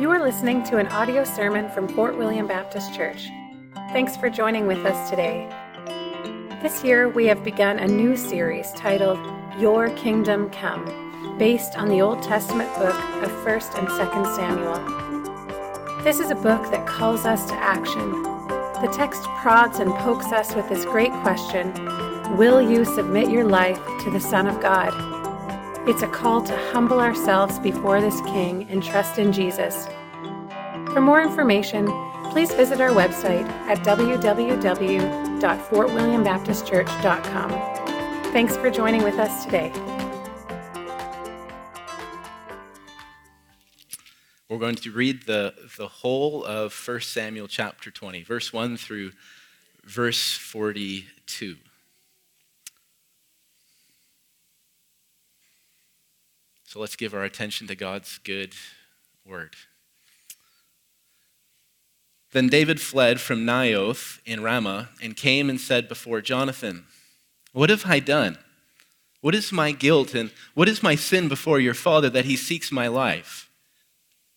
You are listening to an audio sermon from Fort William Baptist Church. Thanks for joining with us today. This year, we have begun a new series titled Your Kingdom Come, based on the Old Testament book of 1st and 2nd Samuel. This is a book that calls us to action. The text prods and pokes us with this great question Will you submit your life to the Son of God? It's a call to humble ourselves before this King and trust in Jesus. For more information, please visit our website at www.fortwilliambaptistchurch.com. Thanks for joining with us today. We're going to read the, the whole of 1 Samuel chapter 20, verse 1 through verse 42. So let's give our attention to God's good word. Then David fled from Naioth in Ramah and came and said before Jonathan, What have I done? What is my guilt and what is my sin before your father that he seeks my life?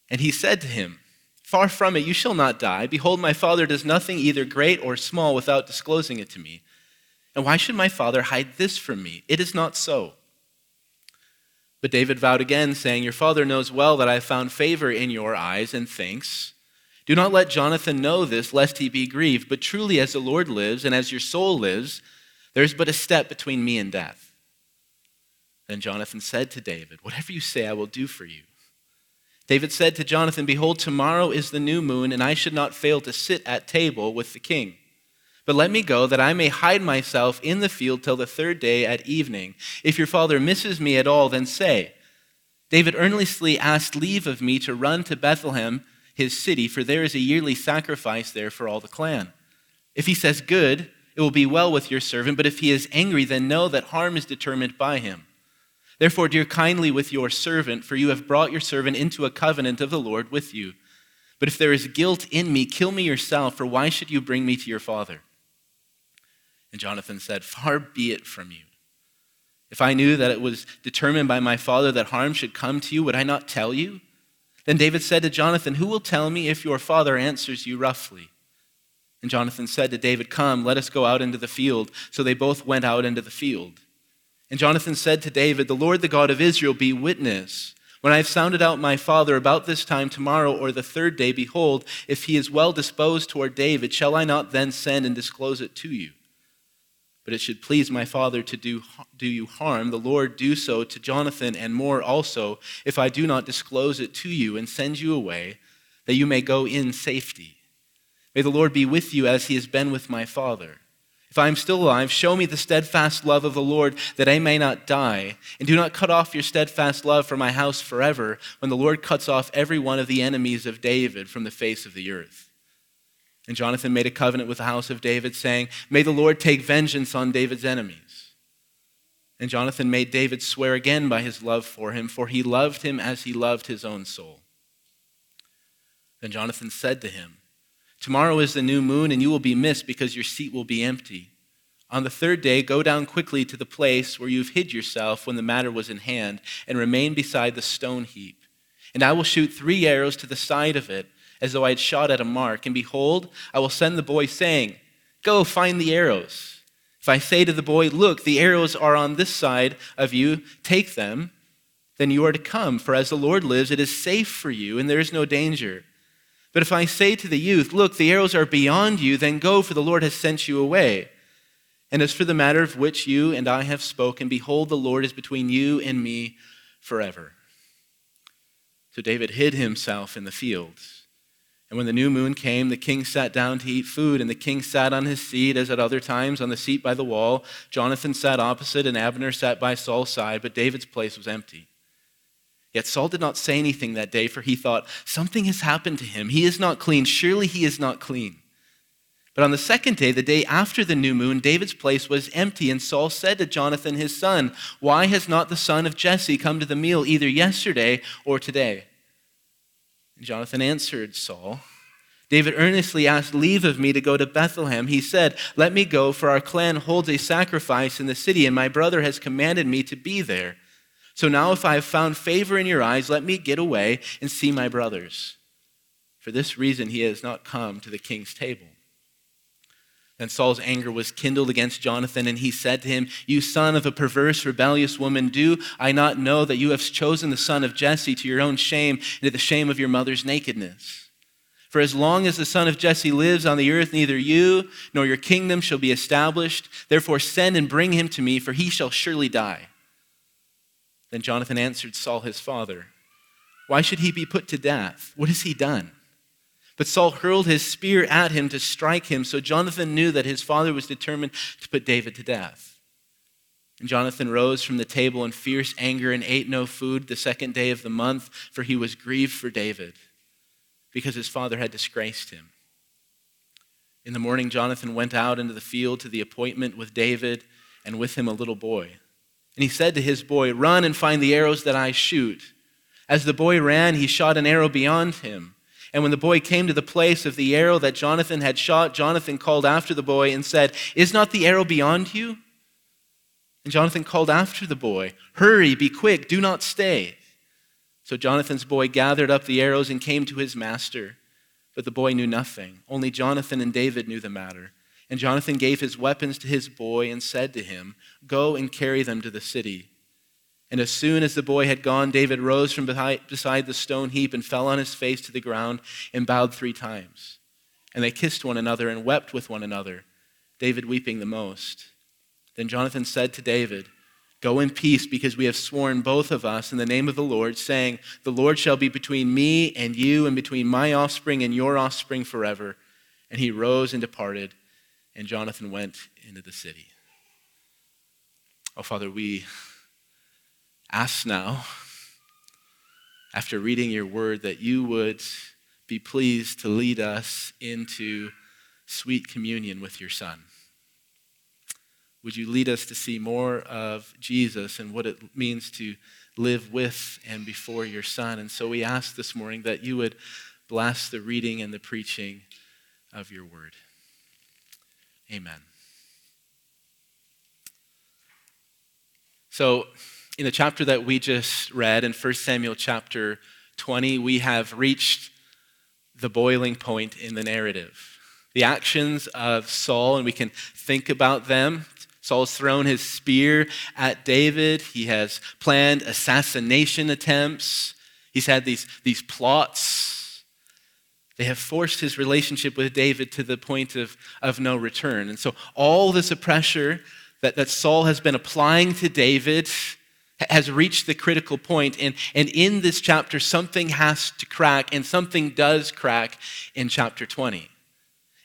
And he said to him, Far from it, you shall not die. Behold, my father does nothing either great or small without disclosing it to me. And why should my father hide this from me? It is not so. But David vowed again, saying, Your father knows well that I have found favor in your eyes and thinks. Do not let Jonathan know this, lest he be grieved. But truly, as the Lord lives, and as your soul lives, there is but a step between me and death. Then Jonathan said to David, Whatever you say, I will do for you. David said to Jonathan, Behold, tomorrow is the new moon, and I should not fail to sit at table with the king. But let me go, that I may hide myself in the field till the third day at evening. If your father misses me at all, then say, David earnestly asked leave of me to run to Bethlehem, his city, for there is a yearly sacrifice there for all the clan. If he says, Good, it will be well with your servant, but if he is angry, then know that harm is determined by him. Therefore, deal kindly with your servant, for you have brought your servant into a covenant of the Lord with you. But if there is guilt in me, kill me yourself, for why should you bring me to your father? And Jonathan said, Far be it from you. If I knew that it was determined by my father that harm should come to you, would I not tell you? Then David said to Jonathan, Who will tell me if your father answers you roughly? And Jonathan said to David, Come, let us go out into the field. So they both went out into the field. And Jonathan said to David, The Lord, the God of Israel, be witness. When I have sounded out my father about this time tomorrow or the third day, behold, if he is well disposed toward David, shall I not then send and disclose it to you? But it should please my father to do, do you harm, the Lord do so to Jonathan and more also, if I do not disclose it to you and send you away, that you may go in safety. May the Lord be with you as he has been with my father. If I am still alive, show me the steadfast love of the Lord, that I may not die. And do not cut off your steadfast love from my house forever, when the Lord cuts off every one of the enemies of David from the face of the earth. And Jonathan made a covenant with the house of David, saying, May the Lord take vengeance on David's enemies. And Jonathan made David swear again by his love for him, for he loved him as he loved his own soul. Then Jonathan said to him, Tomorrow is the new moon, and you will be missed because your seat will be empty. On the third day, go down quickly to the place where you've hid yourself when the matter was in hand, and remain beside the stone heap. And I will shoot three arrows to the side of it as though I had shot at a mark. And behold, I will send the boy, saying, Go find the arrows. If I say to the boy, Look, the arrows are on this side of you, take them, then you are to come. For as the Lord lives, it is safe for you, and there is no danger. But if I say to the youth, Look, the arrows are beyond you, then go, for the Lord has sent you away. And as for the matter of which you and I have spoken, behold, the Lord is between you and me forever. So David hid himself in the fields. And when the new moon came, the king sat down to eat food, and the king sat on his seat, as at other times, on the seat by the wall. Jonathan sat opposite, and Abner sat by Saul's side, but David's place was empty. Yet Saul did not say anything that day, for he thought, Something has happened to him. He is not clean. Surely he is not clean. But on the second day, the day after the new moon, David's place was empty, and Saul said to Jonathan his son, Why has not the son of Jesse come to the meal either yesterday or today? Jonathan answered Saul, David earnestly asked leave of me to go to Bethlehem. He said, Let me go, for our clan holds a sacrifice in the city, and my brother has commanded me to be there. So now, if I have found favor in your eyes, let me get away and see my brothers. For this reason, he has not come to the king's table. Then Saul's anger was kindled against Jonathan, and he said to him, You son of a perverse, rebellious woman, do I not know that you have chosen the son of Jesse to your own shame and to the shame of your mother's nakedness? For as long as the son of Jesse lives on the earth, neither you nor your kingdom shall be established. Therefore, send and bring him to me, for he shall surely die. Then Jonathan answered Saul his father, Why should he be put to death? What has he done? But Saul hurled his spear at him to strike him, so Jonathan knew that his father was determined to put David to death. And Jonathan rose from the table in fierce anger and ate no food the second day of the month, for he was grieved for David, because his father had disgraced him. In the morning, Jonathan went out into the field to the appointment with David, and with him a little boy. And he said to his boy, Run and find the arrows that I shoot. As the boy ran, he shot an arrow beyond him. And when the boy came to the place of the arrow that Jonathan had shot, Jonathan called after the boy and said, Is not the arrow beyond you? And Jonathan called after the boy, Hurry, be quick, do not stay. So Jonathan's boy gathered up the arrows and came to his master. But the boy knew nothing. Only Jonathan and David knew the matter. And Jonathan gave his weapons to his boy and said to him, Go and carry them to the city. And as soon as the boy had gone, David rose from beside the stone heap and fell on his face to the ground and bowed three times. And they kissed one another and wept with one another, David weeping the most. Then Jonathan said to David, Go in peace, because we have sworn both of us in the name of the Lord, saying, The Lord shall be between me and you, and between my offspring and your offspring forever. And he rose and departed, and Jonathan went into the city. Oh, Father, we ask now, after reading your word, that you would be pleased to lead us into sweet communion with your Son. Would you lead us to see more of Jesus and what it means to live with and before your Son? And so we ask this morning that you would bless the reading and the preaching of your word. Amen. So, in the chapter that we just read in 1 Samuel chapter 20, we have reached the boiling point in the narrative. The actions of Saul, and we can think about them. Saul's thrown his spear at David. He has planned assassination attempts. He's had these, these plots. They have forced his relationship with David to the point of, of no return. And so, all this pressure that, that Saul has been applying to David has reached the critical point, and, and in this chapter, something has to crack, and something does crack in chapter 20.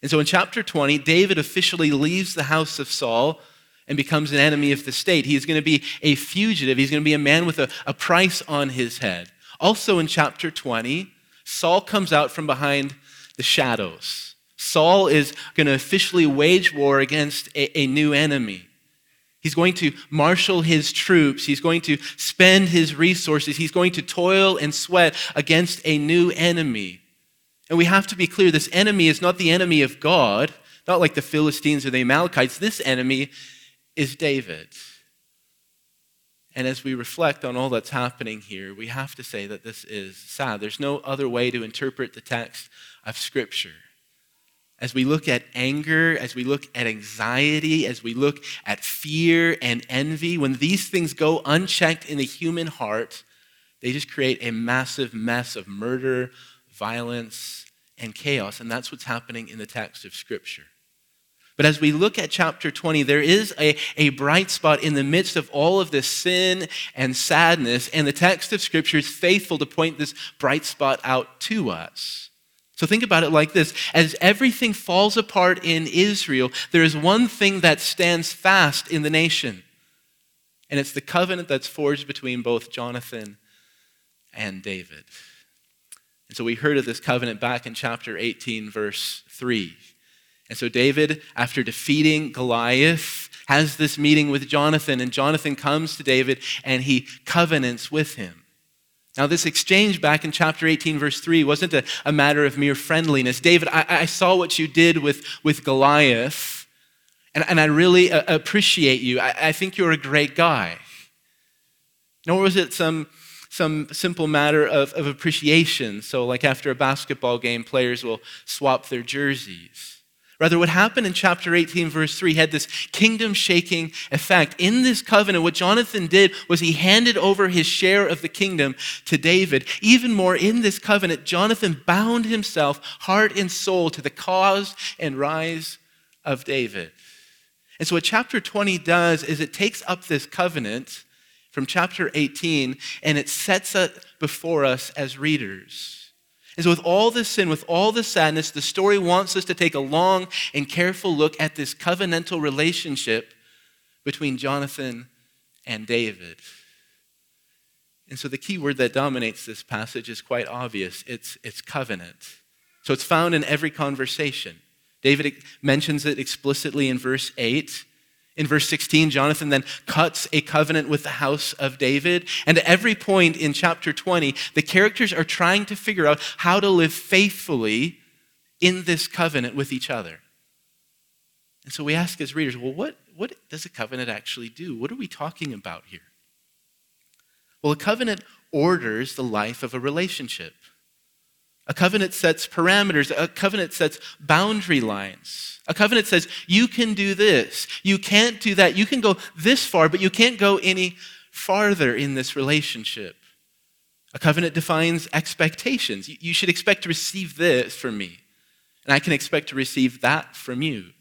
And so in chapter 20, David officially leaves the house of Saul and becomes an enemy of the state. He is going to be a fugitive, he's going to be a man with a, a price on his head. Also in chapter 20, Saul comes out from behind the shadows. Saul is going to officially wage war against a, a new enemy. He's going to marshal his troops. He's going to spend his resources. He's going to toil and sweat against a new enemy. And we have to be clear this enemy is not the enemy of God, not like the Philistines or the Amalekites. This enemy is David. And as we reflect on all that's happening here, we have to say that this is sad. There's no other way to interpret the text of Scripture as we look at anger, as we look at anxiety, as we look at fear and envy, when these things go unchecked in the human heart, they just create a massive mess of murder, violence, and chaos. And that's what's happening in the text of Scripture. But as we look at chapter 20, there is a, a bright spot in the midst of all of this sin and sadness, and the text of Scripture is faithful to point this bright spot out to us. So think about it like this as everything falls apart in Israel, there is one thing that stands fast in the nation. And it's the covenant that's forged between both Jonathan and David. And so we heard of this covenant back in chapter 18, verse 3. And so David, after defeating Goliath, has this meeting with Jonathan, and Jonathan comes to David and he covenants with him. Now, this exchange back in chapter 18, verse 3, wasn't a, a matter of mere friendliness. David, I, I, saw what you did with, with Goliath, and, and I really uh, appreciate you. I, I think you're a great guy. Nor was it some some simple matter of, of appreciation. So, like after a basketball game, players will swap their jerseys. Rather, what happened in chapter 18, verse 3, had this kingdom shaking effect. In this covenant, what Jonathan did was he handed over his share of the kingdom to David. Even more, in this covenant, Jonathan bound himself heart and soul to the cause and rise of David. And so, what chapter 20 does is it takes up this covenant from chapter 18 and it sets it before us as readers. And so, with all this sin, with all this sadness, the story wants us to take a long and careful look at this covenantal relationship between Jonathan and David. And so, the key word that dominates this passage is quite obvious it's, it's covenant. So, it's found in every conversation. David mentions it explicitly in verse 8. In verse 16, Jonathan then cuts a covenant with the house of David. And at every point in chapter 20, the characters are trying to figure out how to live faithfully in this covenant with each other. And so we ask as readers, well, what, what does a covenant actually do? What are we talking about here? Well, a covenant orders the life of a relationship. A covenant sets parameters, a covenant sets boundary lines. A covenant says, you can do this, you can't do that. You can go this far, but you can't go any farther in this relationship. A covenant defines expectations. You should expect to receive this from me, and I can expect to receive that from you.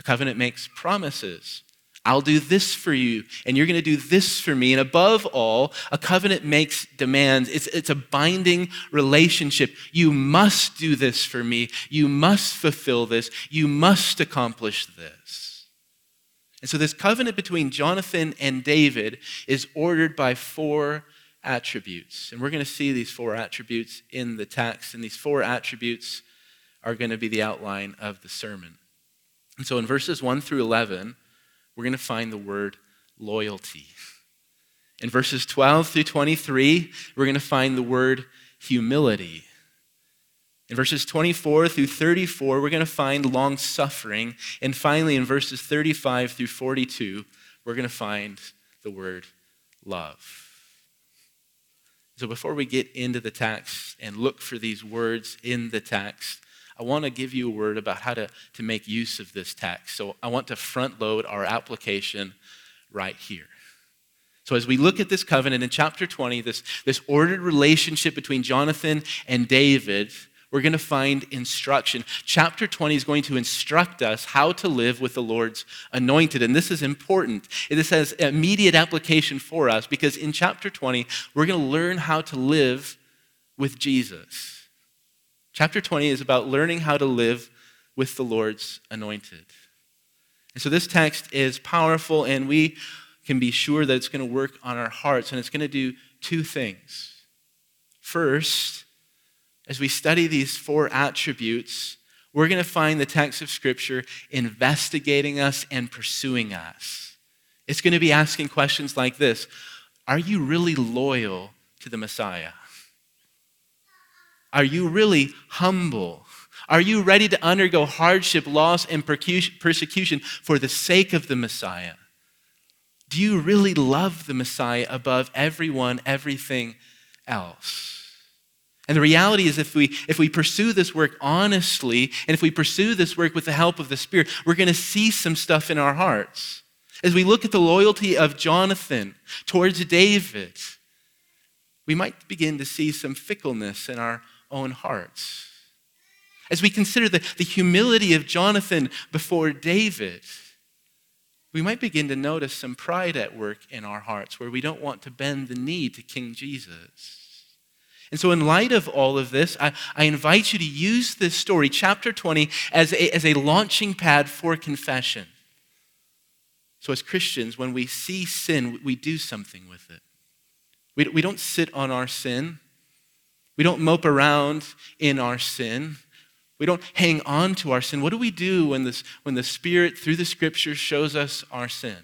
A covenant makes promises. I'll do this for you, and you're going to do this for me. And above all, a covenant makes demands. It's, it's a binding relationship. You must do this for me. You must fulfill this. You must accomplish this. And so, this covenant between Jonathan and David is ordered by four attributes. And we're going to see these four attributes in the text, and these four attributes are going to be the outline of the sermon. And so, in verses 1 through 11, we're going to find the word loyalty. In verses 12 through 23, we're going to find the word humility. In verses 24 through 34, we're going to find long suffering. And finally, in verses 35 through 42, we're going to find the word love. So before we get into the text and look for these words in the text, I want to give you a word about how to, to make use of this text. So I want to front load our application right here. So, as we look at this covenant in chapter 20, this, this ordered relationship between Jonathan and David, we're going to find instruction. Chapter 20 is going to instruct us how to live with the Lord's anointed. And this is important. This has immediate application for us because in chapter 20, we're going to learn how to live with Jesus. Chapter 20 is about learning how to live with the Lord's anointed. And so this text is powerful, and we can be sure that it's going to work on our hearts, and it's going to do two things. First, as we study these four attributes, we're going to find the text of Scripture investigating us and pursuing us. It's going to be asking questions like this Are you really loyal to the Messiah? Are you really humble? Are you ready to undergo hardship, loss, and persecution for the sake of the Messiah? Do you really love the Messiah above everyone, everything else? And the reality is, if we, if we pursue this work honestly, and if we pursue this work with the help of the Spirit, we're going to see some stuff in our hearts. As we look at the loyalty of Jonathan towards David, we might begin to see some fickleness in our own hearts. As we consider the, the humility of Jonathan before David, we might begin to notice some pride at work in our hearts where we don't want to bend the knee to King Jesus. And so, in light of all of this, I, I, invite you to use this story, chapter 20, as a, as a launching pad for confession. So, as Christians, when we see sin, we do something with it. We, we don't sit on our sin, we don't mope around in our sin. We don't hang on to our sin. What do we do when, this, when the Spirit, through the Scriptures, shows us our sin?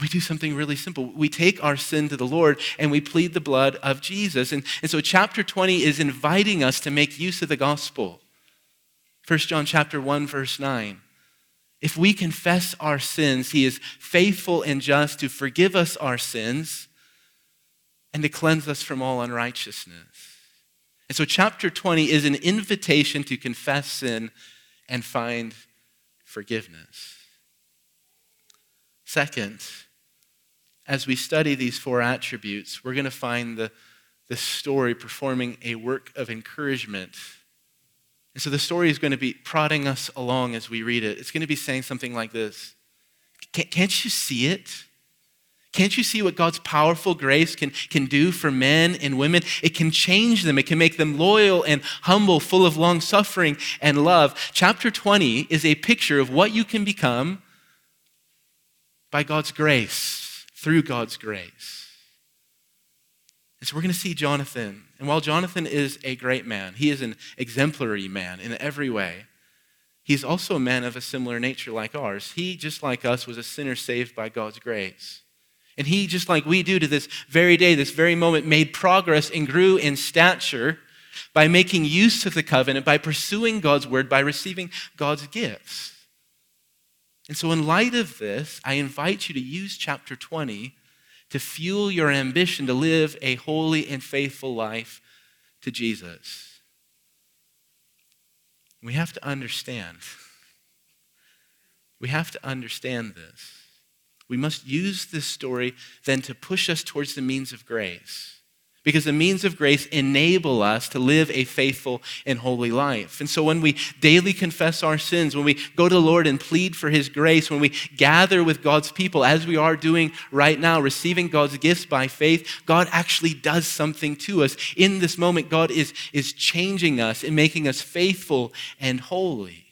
we do something really simple. We take our sin to the Lord and we plead the blood of Jesus. And, and so chapter 20 is inviting us to make use of the gospel. 1 John chapter 1, verse 9. If we confess our sins, he is faithful and just to forgive us our sins and to cleanse us from all unrighteousness. And so, chapter 20 is an invitation to confess sin and find forgiveness. Second, as we study these four attributes, we're going to find the, the story performing a work of encouragement. And so the story is going to be prodding us along as we read it. It's going to be saying something like this Can't you see it? Can't you see what God's powerful grace can, can do for men and women? It can change them. It can make them loyal and humble, full of long suffering and love. Chapter 20 is a picture of what you can become by God's grace, through God's grace. And so we're going to see Jonathan. And while Jonathan is a great man, he is an exemplary man in every way. He's also a man of a similar nature like ours. He, just like us, was a sinner saved by God's grace. And he, just like we do to this very day, this very moment, made progress and grew in stature by making use of the covenant, by pursuing God's word, by receiving God's gifts. And so, in light of this, I invite you to use chapter 20 to fuel your ambition to live a holy and faithful life to Jesus. We have to understand. We have to understand this. We must use this story then to push us towards the means of grace. Because the means of grace enable us to live a faithful and holy life. And so when we daily confess our sins, when we go to the Lord and plead for His grace, when we gather with God's people, as we are doing right now, receiving God's gifts by faith, God actually does something to us. In this moment, God is, is changing us and making us faithful and holy.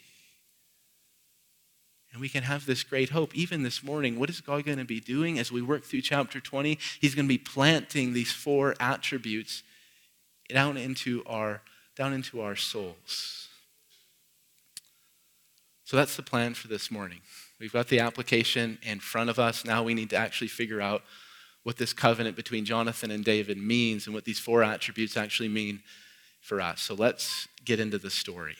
And we can have this great hope. Even this morning, what is God going to be doing as we work through chapter 20? He's going to be planting these four attributes down into our, down into our souls. So that's the plan for this morning. We've got the application in front of us. Now we need to actually figure out what this covenant between Jonathan and David means and what these four attributes actually mean for us. So let's get into the story.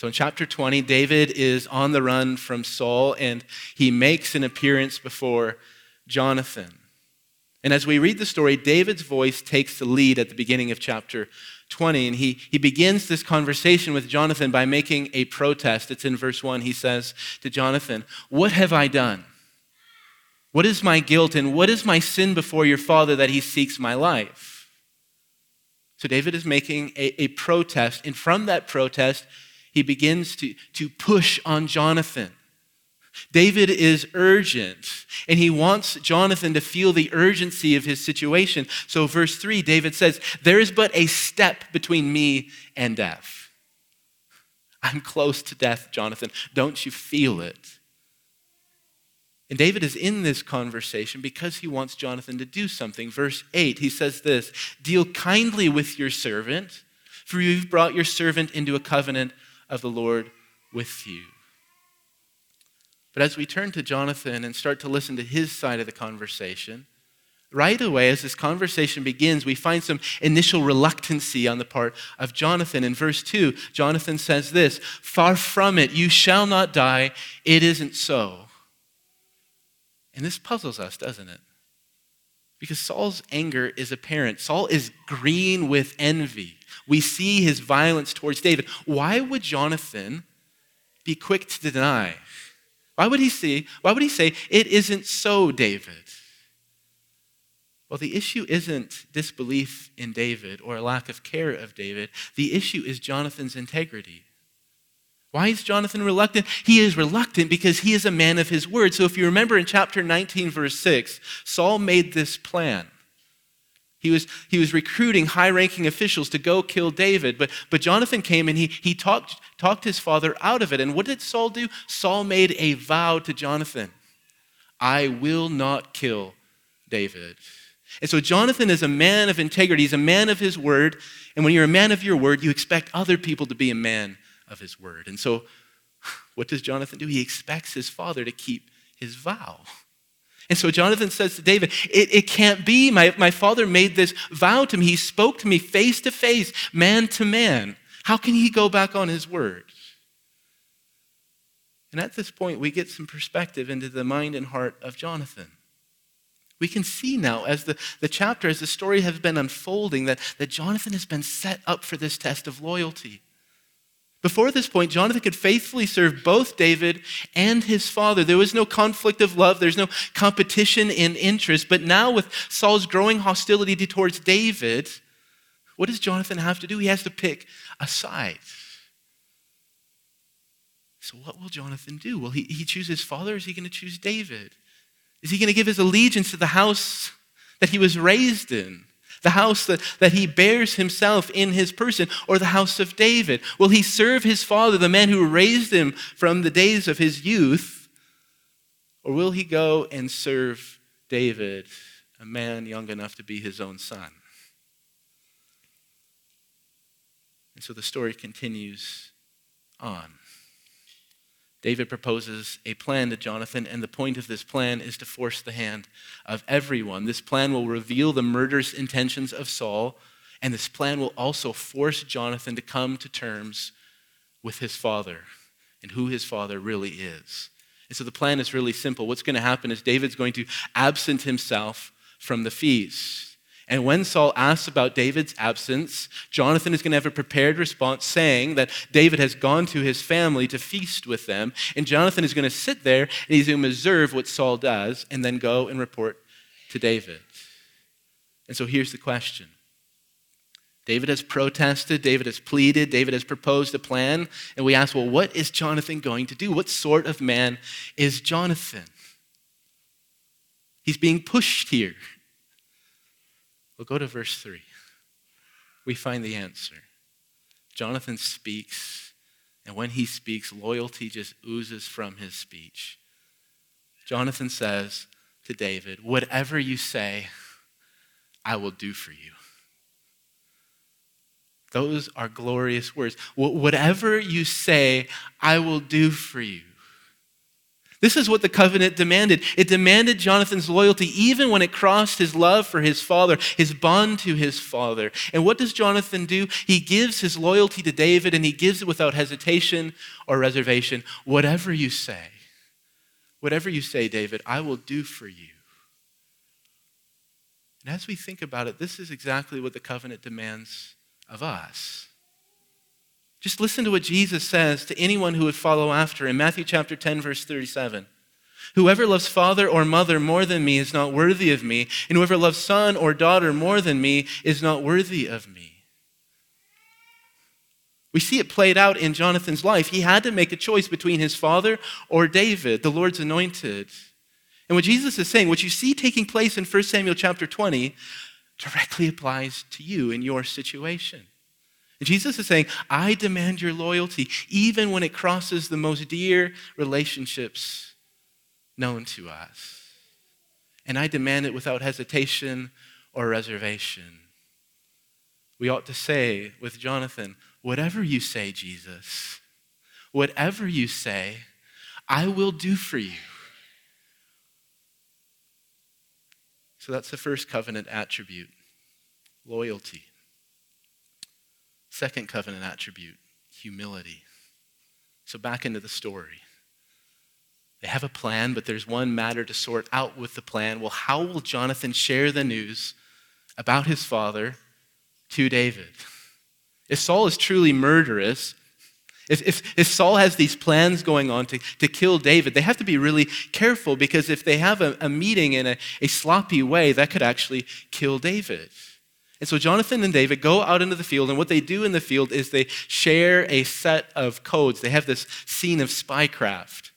So in chapter 20, David is on the run from Saul and he makes an appearance before Jonathan. And as we read the story, David's voice takes the lead at the beginning of chapter 20. And he, he begins this conversation with Jonathan by making a protest. It's in verse 1. He says to Jonathan, What have I done? What is my guilt and what is my sin before your father that he seeks my life? So David is making a, a protest. And from that protest, he begins to, to push on Jonathan. David is urgent, and he wants Jonathan to feel the urgency of his situation. So, verse 3, David says, There is but a step between me and death. I'm close to death, Jonathan. Don't you feel it? And David is in this conversation because he wants Jonathan to do something. Verse 8, he says this Deal kindly with your servant, for you've brought your servant into a covenant of the Lord with you. But as we turn to Jonathan and start to listen to his side of the conversation, right away, as this conversation begins, we find some initial reluctancy on the part of Jonathan. In verse 2, Jonathan says this Far from it, you shall not die. It isn't so. And this puzzles us, doesn't it? Because Saul's anger is apparent. Saul is green with envy. We see his violence towards David. Why would Jonathan be quick to deny? Why would he say, why would he say, it isn't so, David? Well, the issue isn't disbelief in David or a lack of care of David. The issue is Jonathan's integrity. Why is Jonathan reluctant? He is reluctant because he is a man of his word. So if you remember in chapter 19, verse 6, Saul made this plan. He was, he was recruiting high ranking officials to go kill David. But, but Jonathan came and he, he talked, talked his father out of it. And what did Saul do? Saul made a vow to Jonathan I will not kill David. And so Jonathan is a man of integrity, he's a man of his word. And when you're a man of your word, you expect other people to be a man of his word. And so what does Jonathan do? He expects his father to keep his vow. And so Jonathan says to David, It, it can't be. My, my father made this vow to me. He spoke to me face to face, man to man. How can he go back on his word? And at this point, we get some perspective into the mind and heart of Jonathan. We can see now as the, the chapter, as the story has been unfolding, that, that Jonathan has been set up for this test of loyalty. Before this point, Jonathan could faithfully serve both David and his father. There was no conflict of love, there's no competition in interest. But now, with Saul's growing hostility towards David, what does Jonathan have to do? He has to pick a side. So, what will Jonathan do? Will he, he choose his father or is he going to choose David? Is he going to give his allegiance to the house that he was raised in? The house that, that he bears himself in his person, or the house of David? Will he serve his father, the man who raised him from the days of his youth? Or will he go and serve David, a man young enough to be his own son? And so the story continues on. David proposes a plan to Jonathan, and the point of this plan is to force the hand of everyone. This plan will reveal the murderous intentions of Saul, and this plan will also force Jonathan to come to terms with his father and who his father really is. And so the plan is really simple. What's going to happen is David's going to absent himself from the feast. And when Saul asks about David's absence, Jonathan is going to have a prepared response saying that David has gone to his family to feast with them. And Jonathan is going to sit there and he's going to observe what Saul does and then go and report to David. And so here's the question David has protested, David has pleaded, David has proposed a plan. And we ask, well, what is Jonathan going to do? What sort of man is Jonathan? He's being pushed here. We'll go to verse 3. We find the answer. Jonathan speaks, and when he speaks, loyalty just oozes from his speech. Jonathan says to David, Whatever you say, I will do for you. Those are glorious words. Whatever you say, I will do for you. This is what the covenant demanded. It demanded Jonathan's loyalty even when it crossed his love for his father, his bond to his father. And what does Jonathan do? He gives his loyalty to David and he gives it without hesitation or reservation. Whatever you say, whatever you say, David, I will do for you. And as we think about it, this is exactly what the covenant demands of us. Just listen to what Jesus says to anyone who would follow after in Matthew chapter 10, verse 37. Whoever loves father or mother more than me is not worthy of me, and whoever loves son or daughter more than me is not worthy of me. We see it played out in Jonathan's life. He had to make a choice between his father or David, the Lord's anointed. And what Jesus is saying, what you see taking place in 1 Samuel chapter 20, directly applies to you in your situation. Jesus is saying, I demand your loyalty, even when it crosses the most dear relationships known to us. And I demand it without hesitation or reservation. We ought to say with Jonathan, Whatever you say, Jesus, whatever you say, I will do for you. So that's the first covenant attribute loyalty. Second covenant attribute humility. So, back into the story. They have a plan, but there's one matter to sort out with the plan. Well, how will Jonathan share the news about his father to David? If Saul is truly murderous, if, if, if, Saul has these plans going on to, to kill David, they have to be really careful because if they have a, a meeting in a, a sloppy way, that could actually kill David. And so Jonathan and David go out into the field, and what they do in the field is they share a set of codes. They have this scene of spycraft.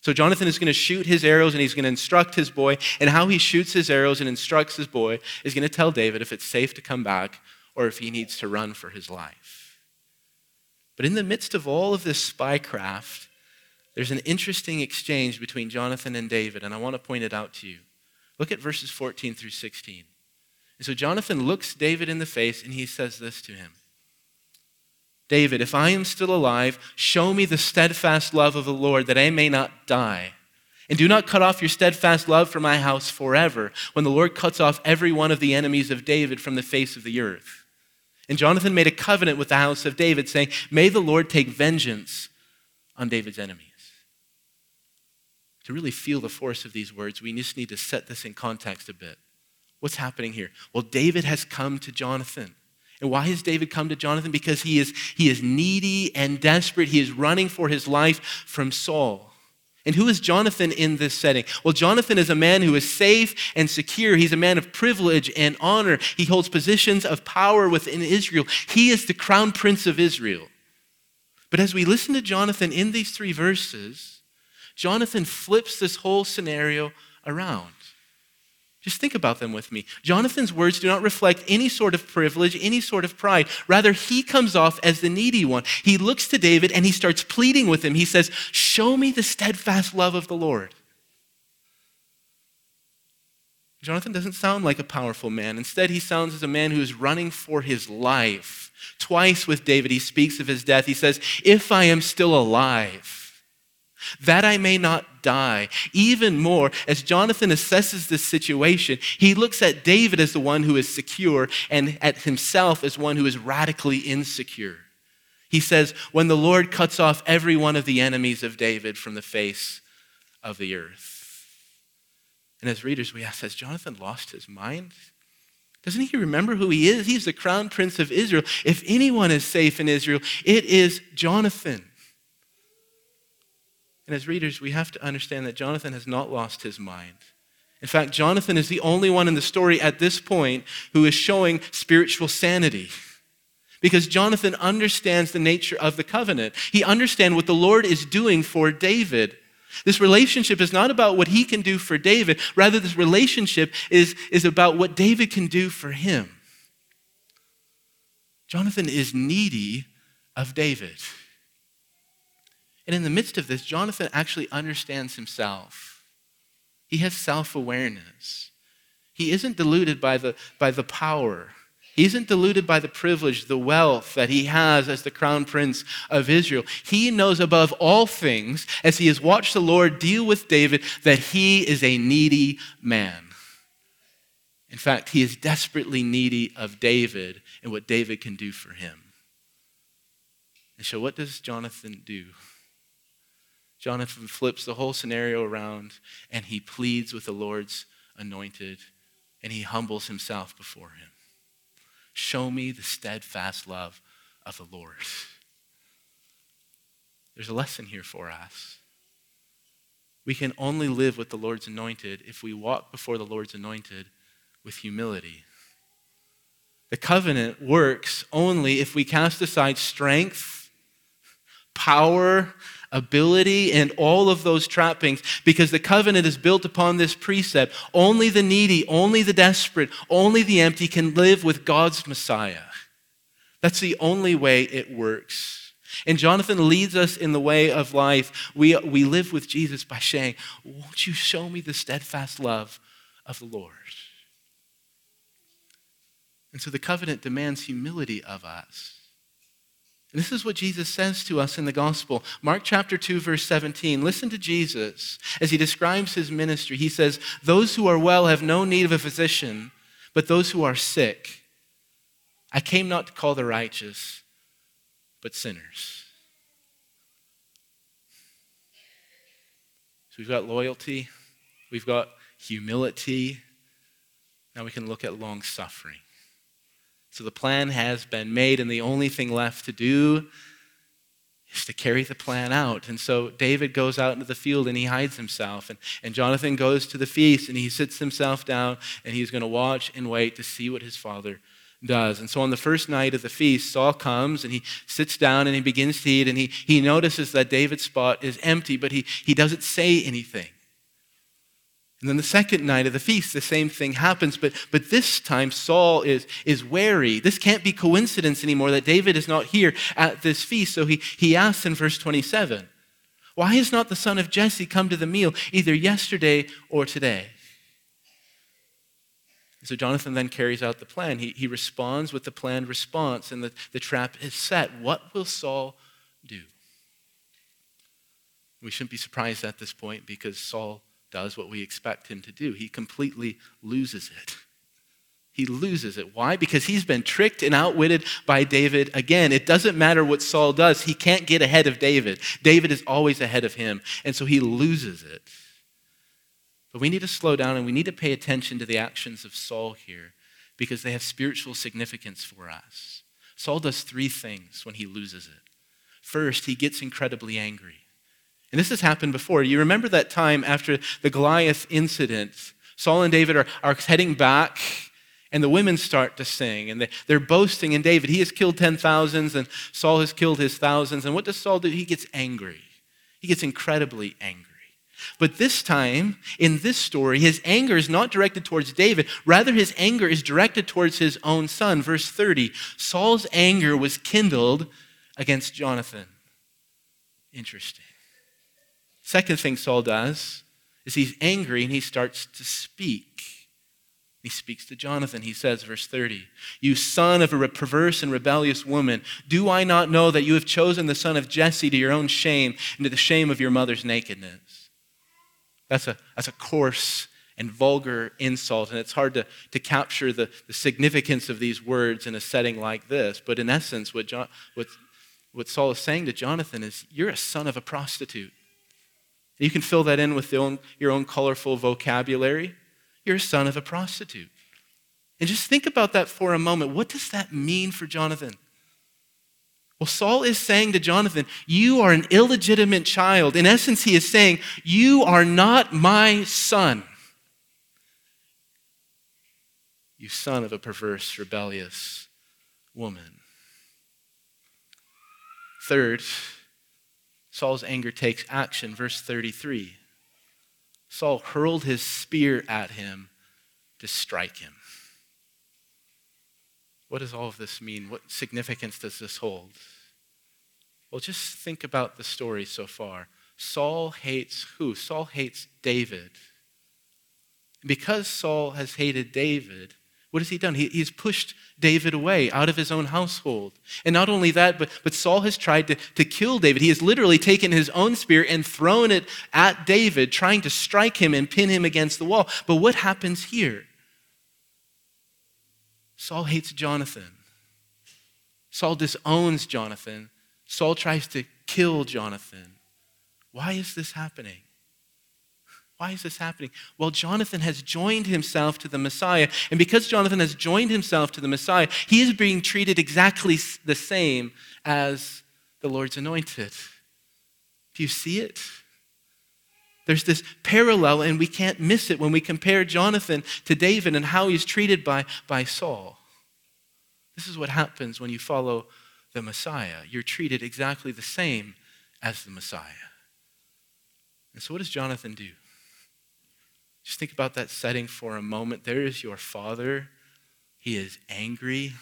So Jonathan is going to shoot his arrows and he's going to instruct his boy. And how he shoots his arrows and instructs his boy is going to tell David if it's safe to come back or if he needs to run for his life. But in the midst of all of this spycraft, there's an interesting exchange between Jonathan and David, and I want to point it out to you. Look at verses 14 through 16. And so Jonathan looks David in the face and he says this to him David, if I am still alive, show me the steadfast love of the Lord that I may not die. And do not cut off your steadfast love from my house forever, when the Lord cuts off every one of the enemies of David from the face of the earth. And Jonathan made a covenant with the house of David, saying, May the Lord take vengeance on David's enemies. to really feel the force of these words, we just need to set this in context a bit. What's happening here? Well, David has come to Jonathan. And why has David come to Jonathan? Because he is, he is needy and desperate. He is running for his life from Saul. And who is Jonathan in this setting? Well, Jonathan is a man who is safe and secure. He's a man of privilege and honor. He holds positions of power within Israel. He is the crown prince of Israel. But as we listen to Jonathan in these three verses, Jonathan flips this whole scenario around. Just think about them with me. Jonathan's words do not reflect any sort of privilege, any sort of pride. Rather, he comes off as the needy one. He looks to David and he starts pleading with him. He says, Show me the steadfast love of the Lord. Jonathan doesn't sound like a powerful man. Instead, he sounds as a man who is running for his life. Twice with David, he speaks of his death. He says, If I am still alive, that I may not die. Even more, as Jonathan assesses this situation, he looks at David as the one who is secure and at himself as one who is radically insecure. He says, When the Lord cuts off every one of the enemies of David from the face of the earth. And as readers, we ask, Has Jonathan lost his mind? Doesn't he remember who he is? He's the crown prince of Israel. If anyone is safe in Israel, it is Jonathan. And as readers, we have to understand that Jonathan has not lost his mind. In fact, Jonathan is the only one in the story at this point who is showing spiritual sanity. Because Jonathan understands the nature of the covenant. He understands what the Lord is doing for David. This relationship is not about what he can do for David. Rather, this relationship is, is about what David can do for him. Jonathan is needy of David. And in the midst of this, Jonathan actually understands himself. He has self awareness. He isn't deluded by the, by the power. He isn't deluded by the privilege, the wealth that he has as the crown prince of Israel. He knows above all things, as he has watched the Lord deal with David, that he is a needy man. In fact, he is desperately needy of David and what David can do for him. And so, what does Jonathan do? Jonathan flips the whole scenario around and he pleads with the Lord's anointed and he humbles himself before him. Show me the steadfast love of the Lord. There's a lesson here for us. We can only live with the Lord's anointed if we walk before the Lord's anointed with humility. The covenant works only if we cast aside strength, power, ability, and all of those trappings because the covenant is built upon this precept. Only the needy, only the desperate, only the empty can live with God's Messiah. That's the only way it works. And Jonathan leads us in the way of life. We, we live with Jesus by saying, Won't you show me the steadfast love of the Lord? And so the covenant demands humility of us. This is what Jesus says to us in the gospel. Mark chapter 2, verse 17. Listen to Jesus as he describes his ministry. He says, Those who are well have no need of a physician, but those who are sick. I came not to call the righteous, but sinners. So we've got loyalty, we've got humility. Now we can look at long suffering. So the plan has been made, and the only thing left to do is to carry the plan out. And so David goes out into the field and he hides himself. And, and Jonathan goes to the feast and he sits himself down and he's going to watch and wait to see what his father does. And so on the first night of the feast, Saul comes and he sits down and he begins to eat and he, he notices that David's spot is empty, but he, he doesn't say anything. And then the second night of the feast, the same thing happens, but, but this time Saul is, is wary. This can't be coincidence anymore that David is not here at this feast. So he, he asks in verse 27, Why has not the son of Jesse come to the meal either yesterday or today? So Jonathan then carries out the plan. He, he responds with the planned response, and the, the trap is set. What will Saul do? We shouldn't be surprised at this point because Saul does what we expect him to do. He completely loses it. He loses it. Why? Because he's been tricked and outwitted by David again. It doesn't matter what Saul does, he can't get ahead of David. David is always ahead of him, and so he loses it. But we need to slow down and we need to pay attention to the actions of Saul here because they have spiritual significance for us. Saul does three things when he loses it. First, he gets incredibly angry. And this has happened before. You remember that time after the Goliath incident? Saul and David are, are heading back, and the women start to sing, and they, they're boasting in David. He has killed ten thousands, and Saul has killed his thousands. And what does Saul do? He gets angry. He gets incredibly angry. But this time, in this story, his anger is not directed towards David. Rather, his anger is directed towards his own son. Verse 30 Saul's anger was kindled against Jonathan. Interesting. Second thing Saul does is he's angry and he starts to speak. He speaks to Jonathan. He says, verse 30, You son of a perverse and rebellious woman, do I not know that you have chosen the son of Jesse to your own shame and to the shame of your mother's nakedness? That's a, that's a coarse and vulgar insult, and it's hard to, to capture the, the significance of these words in a setting like this. But in essence, what, John, what, what Saul is saying to Jonathan is, You're a son of a prostitute. You can fill that in with own, your own colorful vocabulary. You're a son of a prostitute. And just think about that for a moment. What does that mean for Jonathan? Well, Saul is saying to Jonathan, You are an illegitimate child. In essence, he is saying, You are not my son. You son of a perverse, rebellious woman. Third, Saul's anger takes action. Verse 33 Saul hurled his spear at him to strike him. What does all of this mean? What significance does this hold? Well, just think about the story so far. Saul hates who? Saul hates David. Because Saul has hated David, what has he done? He, he's pushed David away out of his own household. And not only that, but, but Saul has tried to, to kill David. He has literally taken his own spear and thrown it at David, trying to strike him and pin him against the wall. But what happens here? Saul hates Jonathan. Saul disowns Jonathan. Saul tries to kill Jonathan. Why is this happening? Why is this happening? Well, Jonathan has joined himself to the Messiah. And because Jonathan has joined himself to the Messiah, he is being treated exactly the same as the Lord's anointed. Do you see it? There's this parallel, and we can't miss it when we compare Jonathan to David and how he's treated by, by Saul. This is what happens when you follow the Messiah. You're treated exactly the same as the Messiah. And so, what does Jonathan do? Just think about that setting for a moment. There is your father. He is angry.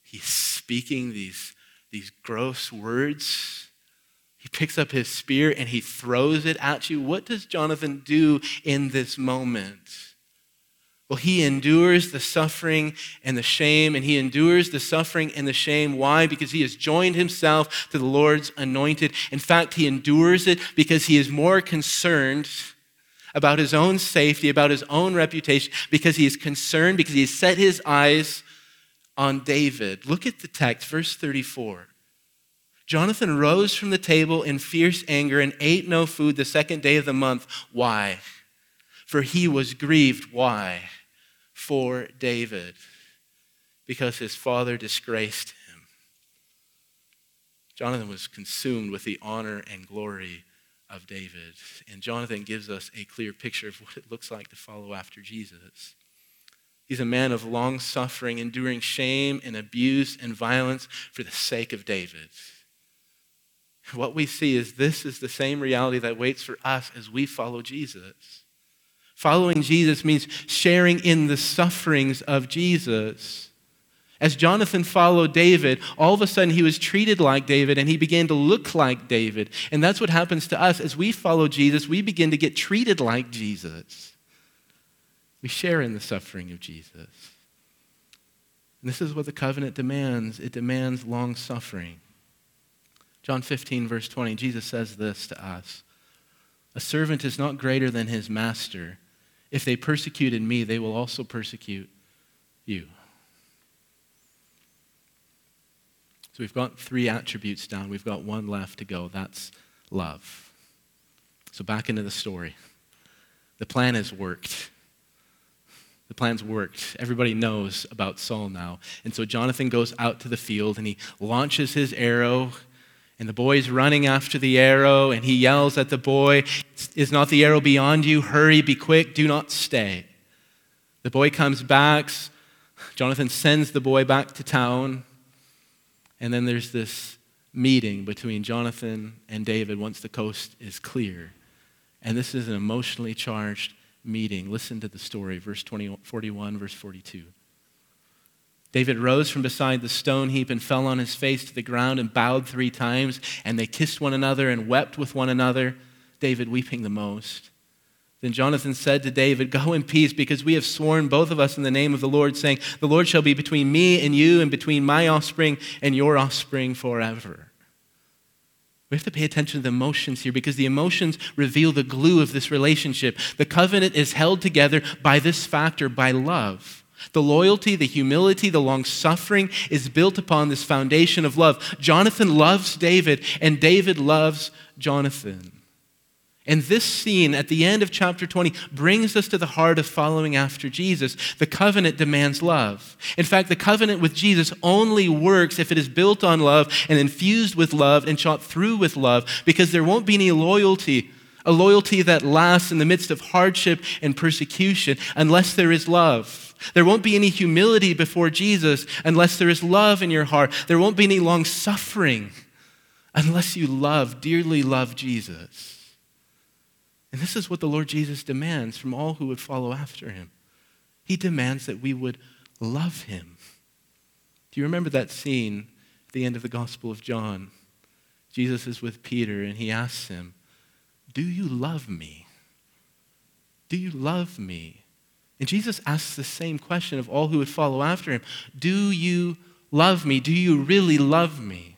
He's speaking these, these gross words. He picks up his spear and he throws it at you. What does Jonathan do in this moment? Well, he endures the suffering and the shame, and he endures the suffering and the shame. Why? Because he has joined himself to the Lord's anointed. In fact, he endures it because he is more concerned about his own safety, about his own reputation, because he is concerned, because he has set his eyes on David. Look at the text, verse 34. Jonathan rose from the table in fierce anger and ate no food the second day of the month. Why? For he was grieved. Why? For David. Because his father disgraced him. Jonathan was consumed with the honor and glory of David. And Jonathan gives us a clear picture of what it looks like to follow after Jesus. He's a man of long suffering, enduring shame and abuse and violence for the sake of David. What we see is this is the same reality that waits for us as we follow Jesus. Following Jesus means sharing in the sufferings of Jesus. As Jonathan followed David, all of a sudden he was treated like David and he began to look like David. And that's what happens to us. As we follow Jesus, we begin to get treated like Jesus. We share in the suffering of Jesus. And this is what the covenant demands it demands long suffering. John 15, verse 20, Jesus says this to us A servant is not greater than his master. If they persecuted me, they will also persecute you. So we've got three attributes down. We've got one left to go. That's love. So back into the story. the plan has worked. The plan's worked. Everybody knows about Saul now. And so Jonathan goes out to the field and he launches his arrow. And the boy's running after the arrow, and he yells at the boy, Is not the arrow beyond you? Hurry, be quick, do not stay. The boy comes back. Jonathan sends the boy back to town. And then there's this meeting between Jonathan and David once the coast is clear. And this is an emotionally charged meeting. Listen to the story, verse 20, 41, verse 42. David rose from beside the stone heap and fell on his face to the ground and bowed three times, and they kissed one another and wept with one another, David weeping the most. Then Jonathan said to David, Go in peace, because we have sworn both of us in the name of the Lord, saying, The Lord shall be between me and you, and between my offspring and your offspring forever. We have to pay attention to the emotions here because the emotions reveal the glue of this relationship. The covenant is held together by this factor, by love. The loyalty, the humility, the long suffering is built upon this foundation of love. Jonathan loves David, and David loves Jonathan. And this scene at the end of chapter 20 brings us to the heart of following after Jesus. The covenant demands love. In fact, the covenant with Jesus only works if it is built on love and infused with love and shot through with love, because there won't be any loyalty, a loyalty that lasts in the midst of hardship and persecution, unless there is love. There won't be any humility before Jesus unless there is love in your heart. There won't be any long suffering unless you love, dearly love Jesus. And this is what the Lord Jesus demands from all who would follow after him. He demands that we would love him. Do you remember that scene at the end of the Gospel of John? Jesus is with Peter and he asks him, Do you love me? Do you love me? And Jesus asks the same question of all who would follow after him Do you love me? Do you really love me?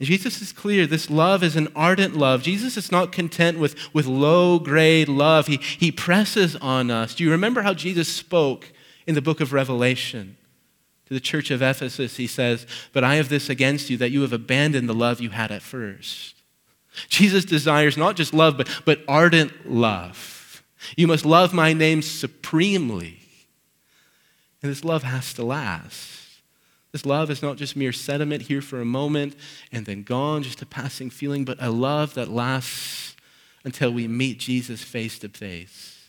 Jesus is clear this love is an ardent love. Jesus is not content with, with low grade love, he, he presses on us. Do you remember how Jesus spoke in the book of Revelation? To the church of Ephesus, he says, But I have this against you, that you have abandoned the love you had at first. Jesus desires not just love, but, but ardent love. You must love my name supremely. And this love has to last. This love is not just mere sentiment here for a moment and then gone, just a passing feeling, but a love that lasts until we meet Jesus face to face.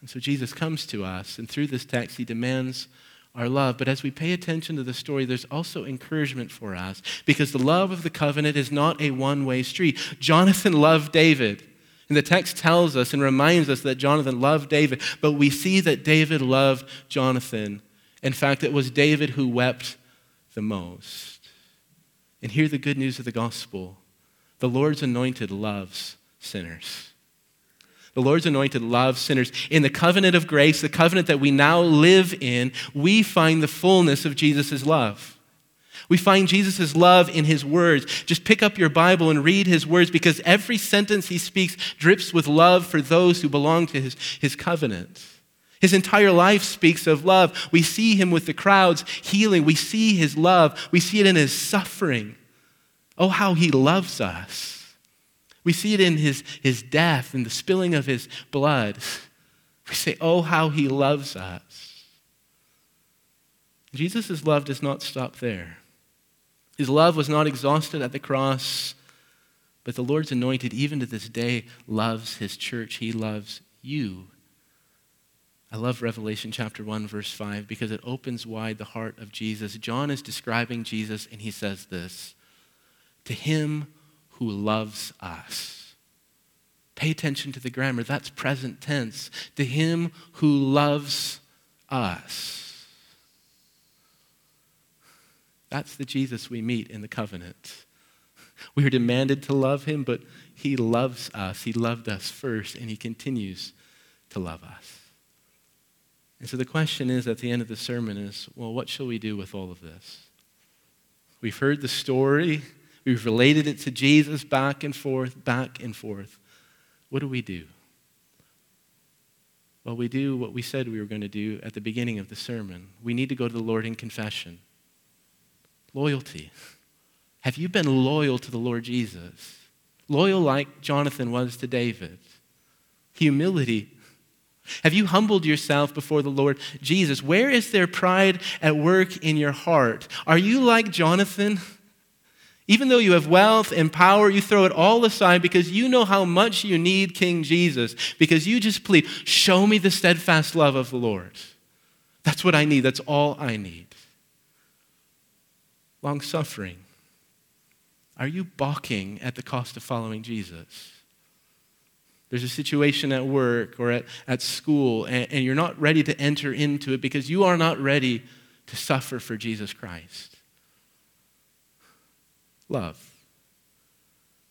And so Jesus comes to us, and through this text, he demands our love. But as we pay attention to the story, there's also encouragement for us because the love of the covenant is not a one way street. Jonathan loved David. And the text tells us and reminds us that Jonathan loved David, but we see that David loved Jonathan in fact, it was David who wept the most. And hear the good news of the gospel the Lord's anointed loves sinners. The Lord's anointed loves sinners. In the covenant of grace, the covenant that we now live in, we find the fullness of Jesus' love. We find Jesus' love in his words. Just pick up your Bible and read his words because every sentence he speaks drips with love for those who belong to his, his covenant. His entire life speaks of love. We see him with the crowds healing. We see his love. We see it in his suffering. Oh, how he loves us. We see it in his, his death and the spilling of his blood. We say, Oh, how he loves us. Jesus' love does not stop there. His love was not exhausted at the cross, but the Lord's anointed, even to this day, loves his church. He loves you I love Revelation chapter 1, verse 5, because it opens wide the heart of Jesus. John is describing Jesus, and he says this To him who loves us. Pay attention to the grammar. That's present tense. To him who loves us. That's the Jesus we meet in the covenant. We are demanded to love him, but he loves us. He loved us first, and he continues to love us. And so the question is at the end of the sermon is well, what shall we do with all of this? We've heard the story, we've related it to Jesus back and forth, back and forth. What do we do? Well, we do what we said we were going to do at the beginning of the sermon. We need to go to the Lord in confession. Loyalty. Have you been loyal to the Lord Jesus? Loyal like Jonathan was to David. Humility. Have you humbled yourself before the Lord Jesus? Where is there pride at work in your heart? Are you like Jonathan? Even though you have wealth and power, you throw it all aside because you know how much you need King Jesus, because you just plead, Show me the steadfast love of the Lord. That's what I need. That's all I need. Long suffering. Are you balking at the cost of following Jesus? There's a situation at work or at, at school, and, and you're not ready to enter into it because you are not ready to suffer for Jesus Christ love?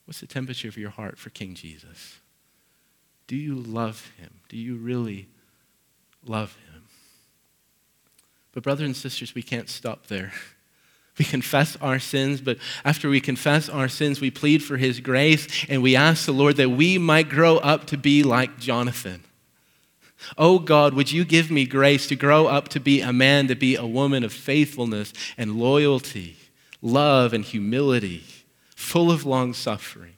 What's the temperature of your heart for King Jesus? Do you love him? Do you really love him? But, brothers and sisters, we can't stop there. We confess our sins, but after we confess our sins, we plead for his grace and we ask the Lord that we might grow up to be like Jonathan. Oh God, would you give me grace to grow up to be a man, to be a woman of faithfulness and loyalty? love and humility, full of long suffering.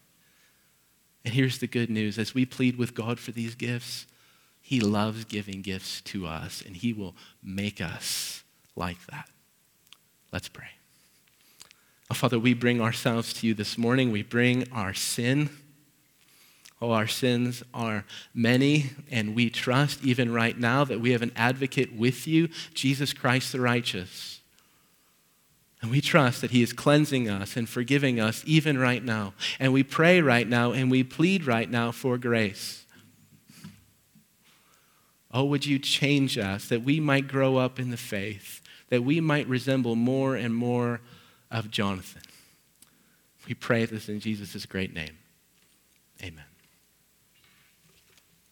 And here's the good news as we plead with God for these gifts, He loves giving gifts to us, and He will make us like that. Let's pray. Oh, Father, we bring ourselves to you this morning. We bring our sin. Oh, our sins are many, and we trust even right now that we have an advocate with you, Jesus Christ the righteous. And we trust that He is cleansing us and forgiving us even right now. And we pray right now and we plead right now for grace. Oh, would you change us that we might grow up in the faith, that we might resemble more and more of Jonathan? We pray this in Jesus' great name. Amen.